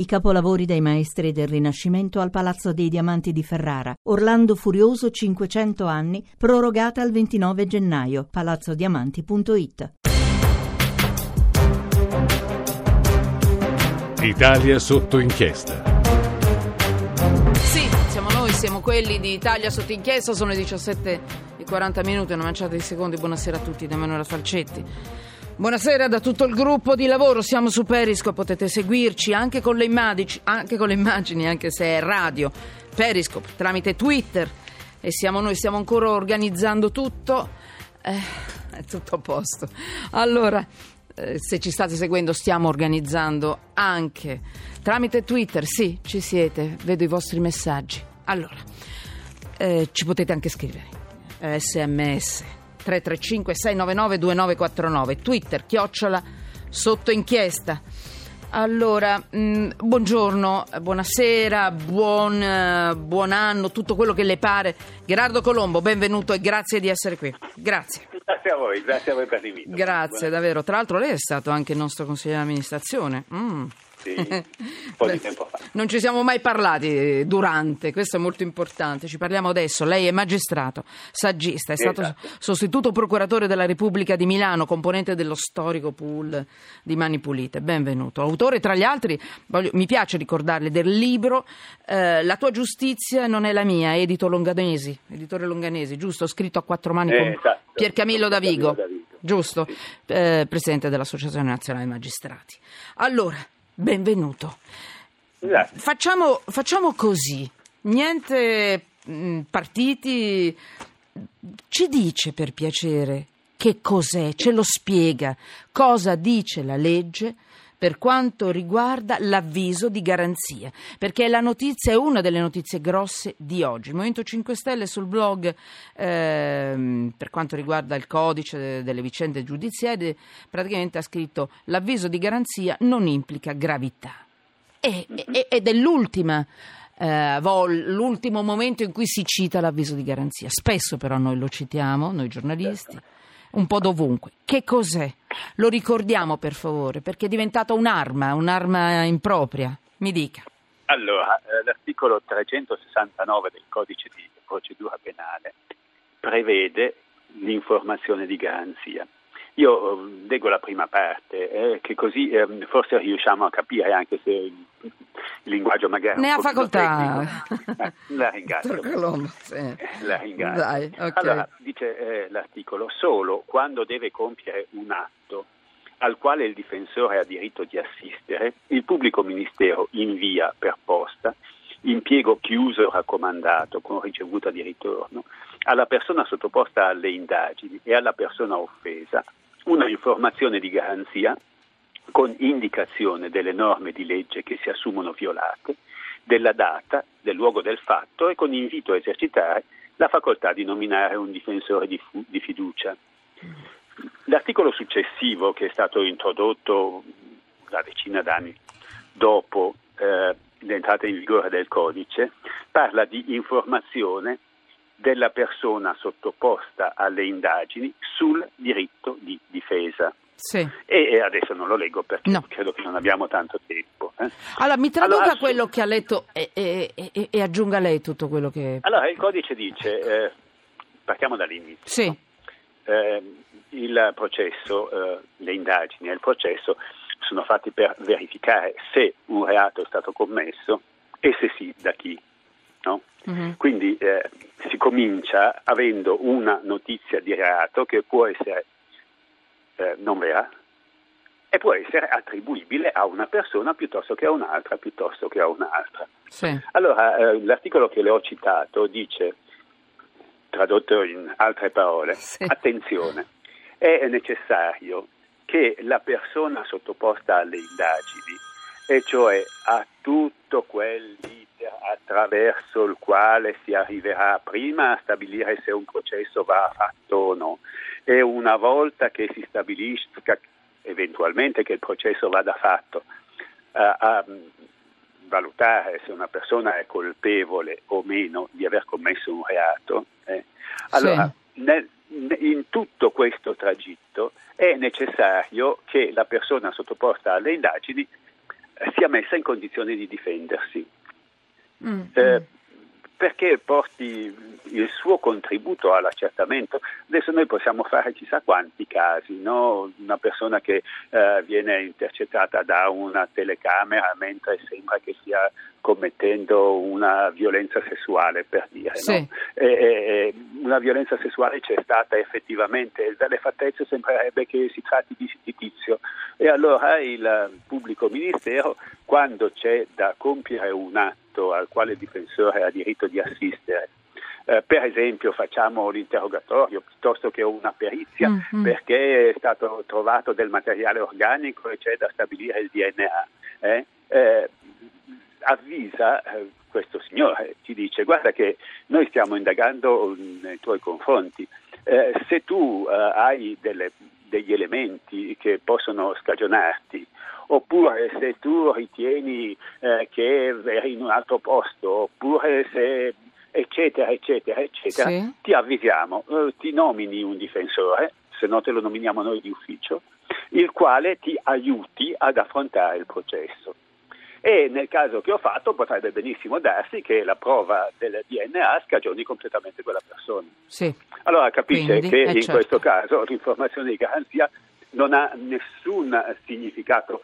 I capolavori dei maestri del Rinascimento al Palazzo dei Diamanti di Ferrara. Orlando Furioso 500 anni, prorogata al 29 gennaio. palazzodiamanti.it. Italia sotto inchiesta. Sì, siamo noi, siamo quelli di Italia sotto inchiesta, sono le 17 e 40 minuti, una manciata di secondi. Buonasera a tutti da Emanuela Falcetti. Buonasera da tutto il gruppo di lavoro, siamo su Periscope, potete seguirci anche con le immagini, anche, le immagini, anche se è radio, Periscope, tramite Twitter. E siamo noi, stiamo ancora organizzando tutto, eh, è tutto a posto. Allora, eh, se ci state seguendo stiamo organizzando anche tramite Twitter, sì, ci siete, vedo i vostri messaggi. Allora, eh, ci potete anche scrivere, sms 335 699 2949 Twitter chiocciola sotto inchiesta allora, mh, buongiorno, buonasera, buon, uh, buon, anno, tutto quello che le pare. Gerardo Colombo, benvenuto e grazie di essere qui. Grazie. Grazie a voi, grazie a voi per l'invito. Grazie, davvero. Tra l'altro lei è stato anche il nostro consigliere di amministrazione. Mm. Sì, un po' di tempo fa. Non ci siamo mai parlati durante, questo è molto importante. Ci parliamo adesso. Lei è magistrato, saggista, è stato Esatto. sostituto procuratore della Repubblica di Milano, componente dello storico pool di Mani Pulite. Benvenuto. Autore, tra gli altri, voglio- mi piace ricordarle del libro eh, La tua giustizia non è la mia, edito Longanesi, editore Longanesi, giusto? Scritto a quattro mani Eh, con esatto. Pier Camillo Davigo, giusto? Eh, presidente dell'Associazione Nazionale Magistrati. Allora, benvenuto. Facciamo, facciamo così, niente mh, partiti. Ci dice per piacere che cos'è, ce lo spiega, cosa dice la legge per quanto riguarda l'avviso di garanzia, perché la notizia è una delle notizie grosse di oggi. Il Movimento 5 Stelle sul blog ehm, per quanto riguarda il codice de- delle vicende giudiziarie praticamente ha scritto l'avviso di garanzia non implica gravità. E- e- ed è l'ultima, eh, l'ultimo momento in cui si cita l'avviso di garanzia. Spesso però noi lo citiamo, noi giornalisti, un po' dovunque. Che cos'è? Lo ricordiamo per favore, perché è diventata un'arma, un'arma impropria. Mi dica. Allora, eh, l'articolo 369 del codice di procedura penale prevede l'informazione di garanzia. Io eh, leggo la prima parte, eh, che così ehm, forse riusciamo a capire, anche se il, linguaggio magari è Ne ha facoltà. tecnico. Eh, la ringrazio. Colombo, sì. La ringrazio. Dai, ok. Allora, dice eh, l'articolo, solo quando deve compiere un atto al quale il difensore ha diritto di assistere, il pubblico ministero invia per posta, impiego chiuso o raccomandato con ricevuta di ritorno, alla persona sottoposta alle indagini e alla persona offesa una informazione di garanzia con indicazione delle norme di legge che si assumono violate, della data, del luogo del fatto e con invito a esercitare la facoltà di nominare un difensore di, fu- di fiducia. L'articolo successivo, che è stato introdotto una decina d'anni dopo eh, l'entrata in vigore del codice, parla di informazione della persona sottoposta alle indagini sul diritto di difesa. Sì. E adesso non lo leggo perché No. credo che non abbiamo tanto tempo. eh. Allora, mi traduca Allora, quello che ha letto e, e- e- e aggiunga lei tutto quello che... Allora, il codice dice, eh, partiamo dall'inizio. Sì, Eh, il processo, eh, le indagini e il processo sono fatti per verificare se un reato è stato commesso e se sì, da chi. No? Mhm. Quindi eh, si comincia avendo una notizia di reato che può essere eh, non vera e può essere attribuibile a una persona piuttosto che a un'altra, piuttosto che a un'altra. sì. Allora, eh, l'articolo che le ho citato dice, tradotto in altre parole, Sì. attenzione, è necessario che la persona sottoposta alle indagini, e cioè a tutto quell'iter attraverso il quale si arriverà prima a stabilire se un processo va fatto o no, e una volta che si stabilisca eventualmente che il processo vada fatto, a- a valutare se una persona è colpevole o meno di aver commesso un reato, eh, allora nel- in tutto questo tragitto è necessario che la persona sottoposta alle indagini sia messa in condizione di difendersi. Mm, Eh, perché porti il suo contributo all'accertamento. Adesso noi possiamo fare chissà quanti casi, no? una persona che eh, viene intercettata da una telecamera mentre sembra che stia commettendo una violenza sessuale, per dire. Sì. No? E- e- una violenza sessuale c'è stata effettivamente, dalle fattezze sembrerebbe che si tratti di, di tizio. E allora il pubblico ministero, quando c'è da compiere un atto al quale il difensore ha diritto di assistere, eh, per esempio facciamo l'interrogatorio piuttosto che una perizia Mm, mm. perché è stato trovato del materiale organico e c'è da stabilire il DNA. eh, eh, avvisa eh, questo signore, ti dice guarda che noi stiamo indagando nei tuoi confronti, eh, se tu eh, hai delle- degli elementi che possono scagionarti, oppure se tu ritieni eh, che eri in un altro posto, oppure se eccetera eccetera eccetera, Sì. ti avvisiamo, eh, ti nomini un difensore, se no te lo nominiamo noi di ufficio, il quale ti aiuti ad affrontare il processo. E nel caso che ho fatto potrebbe benissimo darsi che la prova del DNA scagioni completamente quella persona. Sì. Allora capisce Quindi, che eh, in certo. questo caso l'informazione di garanzia non ha nessun significato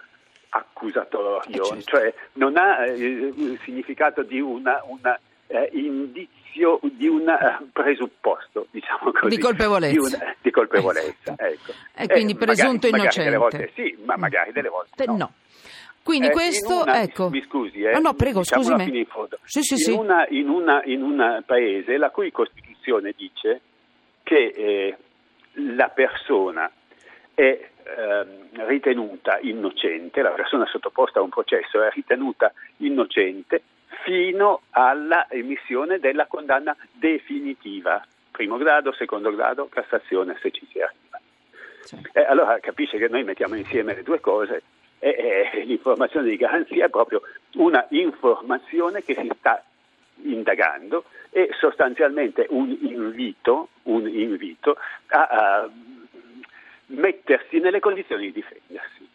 accusatorio, Eh, certo. cioè non ha eh, il significato di una, una, eh, indizio, di un eh, presupposto, diciamo così. Di colpevolezza. Di, una- di colpevolezza, ecco. E quindi magari- presunto magari innocente. delle volte sì, ma magari delle volte Te- no. no. Quindi Eh, questo, una- ecco. Mi scusi, eh, No, no, prego, me. fino in fondo. Sì, sì, in, sì. Una, in, una- in un paese la cui Costituzione dice che eh, la persona è ehm, ritenuta innocente, la persona sottoposta a un processo è ritenuta innocente fino alla emissione della condanna definitiva, primo grado, secondo grado, Cassazione se ci si arriva. Sì. Eh, allora capisce che noi mettiamo insieme le due cose e e l'informazione di garanzia è proprio una informazione che si sta indagando e sostanzialmente un invito, un invito a, a mettersi nelle condizioni di difendersi.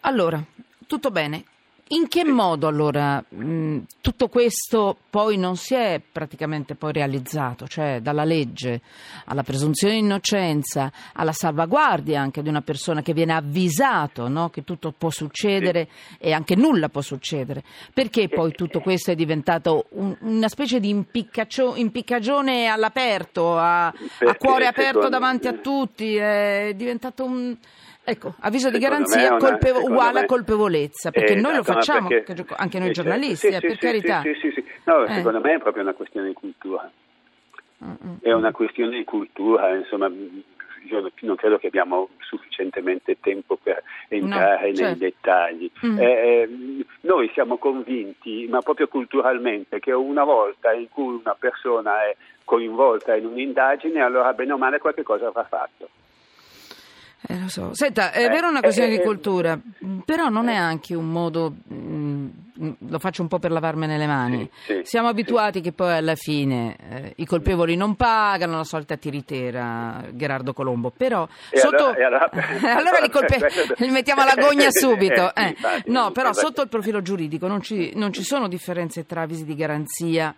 Allora, tutto bene. In che modo allora mh, tutto questo poi non si è praticamente poi realizzato? Cioè dalla legge alla presunzione di innocenza, alla salvaguardia anche di una persona che viene avvisato no? che tutto può succedere e anche nulla può succedere. Perché poi tutto questo è diventato un- una specie di impiccagione all'aperto, a, a cuore aperto davanti a tutti? È diventato un... Ecco, avviso di garanzia una- colpevo- uguale a me- colpevolezza, perché noi lo Esatto, ma facciamo, perché- anche noi eh, giornalisti, sì, eh, sì, per sì, carità. No, Eh. secondo me è proprio una questione di cultura. Mm, mm. È una questione di cultura, insomma, io non credo che abbiamo sufficientemente tempo per entrare nei certo. dettagli. Mm. Eh, eh, noi siamo convinti, ma proprio culturalmente, che una volta in cui una persona è coinvolta in un'indagine, allora bene o male qualche cosa avrà fatto. Eh, lo so. Senta, è Eh, vero una questione eh, di eh, cultura, però non è anche un modo, mm, lo faccio un po' per lavarmene le mani. Sì, sì, Siamo abituati che poi alla fine eh, i colpevoli non pagano, la solita tiritera, Gerardo Colombo, però E sotto... allora- allora- allora li, colpe- li mettiamo alla gogna subito. Eh, eh. No, però sotto il profilo giuridico non ci, non ci sono differenze tra avvisi di garanzia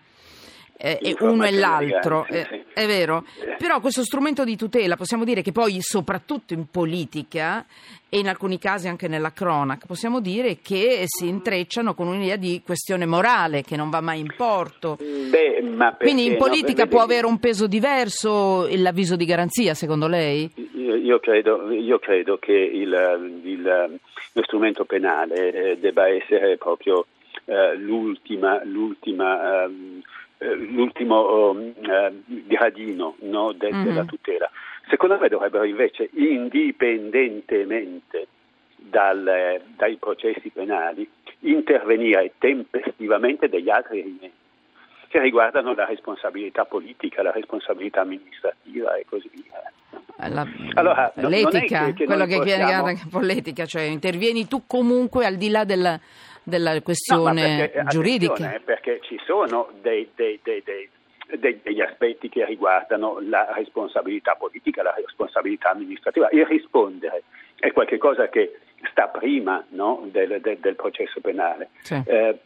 eh, e uno e l'altro, garanzia, eh, sì. è vero. Però questo strumento di tutela, possiamo dire che poi soprattutto in politica e in alcuni casi anche nella cronaca, possiamo dire che si intrecciano con un'idea di questione morale che non va mai in porto. Beh, perché Quindi in no? politica Vedi- può avere un peso diverso l'avviso di garanzia, secondo lei? Io, io credo, io credo che il, il- lo strumento penale eh, debba essere proprio eh, l'ultima, l'ultima, ehm, eh, l'ultimo um, eh, gradino no, de- Mhm. della tutela. Secondo me dovrebbero invece, indipendentemente dal- eh, dai processi penali, intervenire tempestivamente degli altri elementi che riguardano la responsabilità politica, la responsabilità amministrativa e così via. La- Allora, no- l'etica, che- che quello che viene chiamato politica, cioè intervieni tu comunque al di là della, della No, questione perché, giuridica. attenzione, eh, Perché ci sono dei- dei- dei- degli aspetti che riguardano la responsabilità politica, la responsabilità amministrativa. Il rispondere è qualcosa che sta prima no, del, del, del, processo penale. Sì, eh,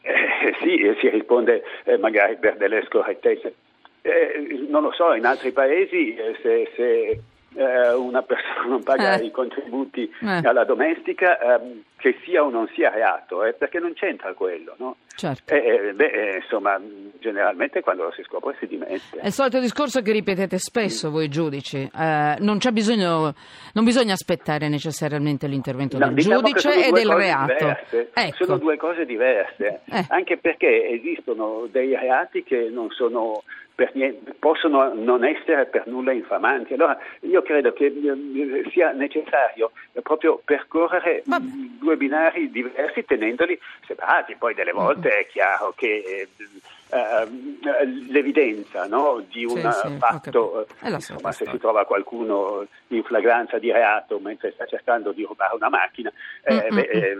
eh, sì si risponde eh, magari per delle scorrettezze. Eh, non lo so, in altri paesi se, se una persona non paga i contributi alla domestica, ehm, che sia o non sia reato, eh, perché non c'entra quello, no? Certo. Eh, beh, insomma, generalmente quando lo si scopre si dimette. È il solito discorso che ripetete spesso voi giudici, eh, non, bisogno, non, bisogna aspettare necessariamente l'intervento no, del diciamo giudice e del reato. Ecco. Sono due cose diverse, Eh. anche perché esistono dei reati che non sono Niente, possono non essere per nulla infamanti. Allora io credo che eh, sia necessario proprio percorrere Ma... due binari diversi tenendoli separati. Poi delle volte è chiaro che eh, eh, l'evidenza no, di un sì, sì, fatto, insomma, se si trova qualcuno in flagranza di reato mentre sta cercando di rubare una macchina, eh, beh, eh,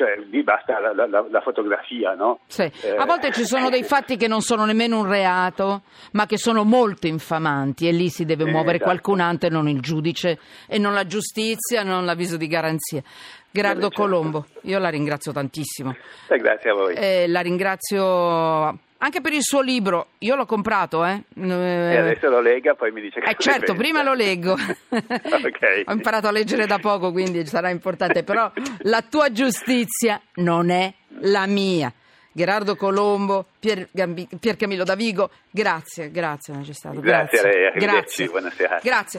cioè, lì basta la, la, la fotografia. No? Sì. A volte ci sono dei fatti che non sono nemmeno un reato, ma che sono molto infamanti e lì si deve muovere esatto. qualcun altro e non il giudice e non la giustizia, non l'avviso di garanzia. Gerardo certo. Colombo, io la ringrazio tantissimo. Eh, grazie a voi. Eh, la ringrazio anche per il suo libro, io l'ho comprato, eh. E adesso lo lega, poi mi dice che Eh certo, prima lo leggo. Ok. Ho imparato a leggere da poco, quindi sarà importante, però la tua giustizia non è la mia. Gerardo Colombo, Pier, Gambi, Pier Camillo Davigo, grazie, grazie magistrato. Grazie a lei, arrivederci, grazie. buonasera. Grazie.